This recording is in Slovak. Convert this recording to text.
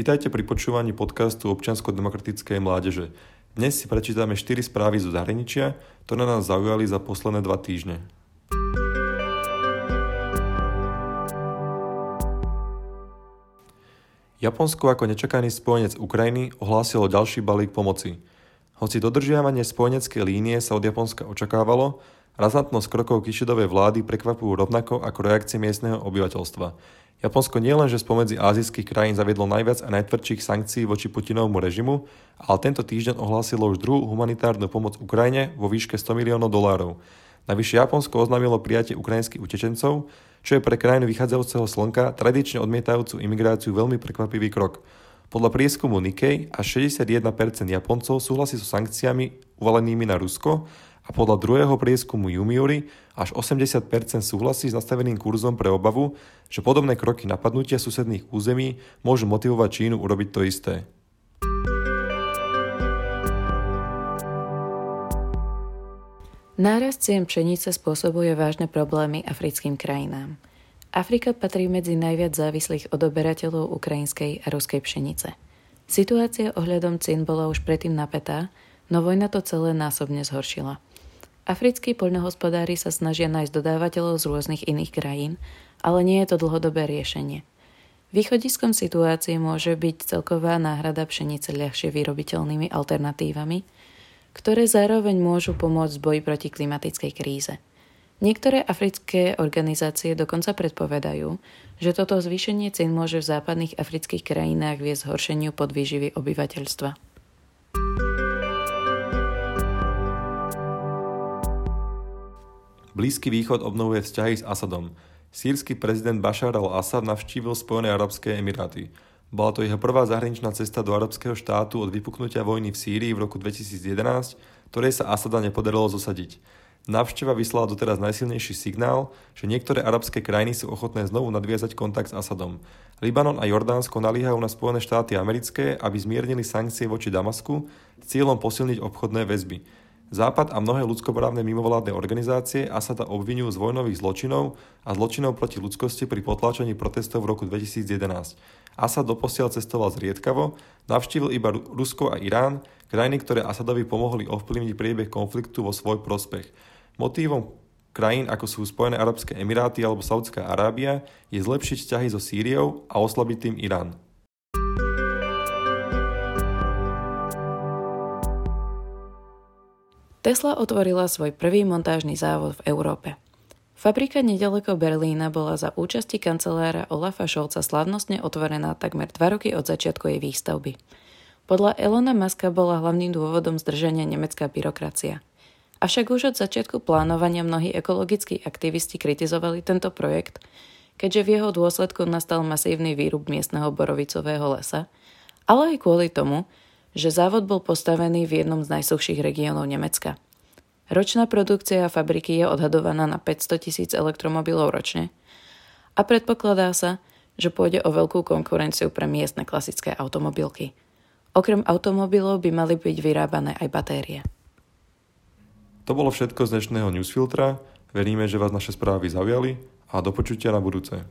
Vítajte pri počúvaní podcastu občiansko-demokratickej mládeže. Dnes si prečítame 4 správy zo zahraničia, ktoré nás zaujali za posledné dva týždne. Japonsko ako nečakaný spojenec Ukrajiny ohlásilo ďalší balík pomoci. Hoci dodržiavanie spojeneckej línie sa od Japonska očakávalo, razantnosť krokov Kišidovej vlády prekvapujú rovnako ako reakcie miestneho obyvateľstva. Japonsko nielenže spomedzi azijských krajín zaviedlo najviac a najtvrdších sankcií voči Putinovmu režimu, ale tento týždeň ohlásilo už druhú humanitárnu pomoc Ukrajine vo výške 100 miliónov dolárov. Navyše Japonsko oznámilo prijatie ukrajinských utečencov, čo je pre krajinu vychádzajúceho slnka tradične odmietajúcu imigráciu veľmi prekvapivý krok. Podľa prieskumu Nikkei až 61% Japoncov súhlasí so sankciami uvalenými na Rusko a podľa druhého prieskumu Jumiuri až 80% súhlasí s nastaveným kurzom pre obavu, že podobné kroky napadnutia susedných území môžu motivovať Čínu urobiť to isté. Nárast cien pšenice spôsobuje vážne problémy africkým krajinám. Afrika patrí medzi najviac závislých odoberateľov ukrajinskej a ruskej pšenice. Situácia ohľadom cien bola už predtým napätá, no vojna to celé násobne zhoršila – Africkí poľnohospodári sa snažia nájsť dodávateľov z rôznych iných krajín, ale nie je to dlhodobé riešenie. Východiskom situácie môže byť celková náhrada pšenice ľahšie vyrobiteľnými alternatívami, ktoré zároveň môžu pomôcť v boji proti klimatickej kríze. Niektoré africké organizácie dokonca predpovedajú, že toto zvýšenie cien môže v západných afrických krajinách viesť zhoršeniu podvýživy obyvateľstva. Blízky východ obnovuje vzťahy s Asadom. Sírsky prezident Bashar al-Assad navštívil Spojené arabské emiráty. Bola to jeho prvá zahraničná cesta do arabského štátu od vypuknutia vojny v Sýrii v roku 2011, ktorej sa Asada nepodarilo zosadiť. Návšteva vyslala doteraz najsilnejší signál, že niektoré arabské krajiny sú ochotné znovu nadviazať kontakt s Asadom. Libanon a Jordánsko naliehajú na Spojené štáty americké, aby zmiernili sankcie voči Damasku s cieľom posilniť obchodné väzby. Západ a mnohé ľudskoprávne mimovládne organizácie Asada obvinujú z vojnových zločinov a zločinov proti ľudskosti pri potláčaní protestov v roku 2011. Asad doposiaľ cestoval zriedkavo, navštívil iba Rusko a Irán, krajiny, ktoré Asadovi pomohli ovplyvniť priebeh konfliktu vo svoj prospech. Motívom krajín ako sú Spojené arabské emiráty alebo Saudská Arábia je zlepšiť vzťahy so Sýriou a oslabiť tým Irán. Tesla otvorila svoj prvý montážny závod v Európe. Fabrika nedaleko Berlína bola za účasti kancelára Olafa Šolca slavnostne otvorená takmer dva roky od začiatku jej výstavby. Podľa Elona Muska bola hlavným dôvodom zdržania nemecká byrokracia. Avšak už od začiatku plánovania mnohí ekologickí aktivisti kritizovali tento projekt, keďže v jeho dôsledku nastal masívny výrub miestneho borovicového lesa, ale aj kvôli tomu, že závod bol postavený v jednom z najsuchších regiónov Nemecka. Ročná produkcia fabriky je odhadovaná na 500 tisíc elektromobilov ročne a predpokladá sa, že pôjde o veľkú konkurenciu pre miestne klasické automobilky. Okrem automobilov by mali byť vyrábané aj batérie. To bolo všetko z dnešného newsfiltra. Veríme, že vás naše správy zaujali a do počutia na budúce.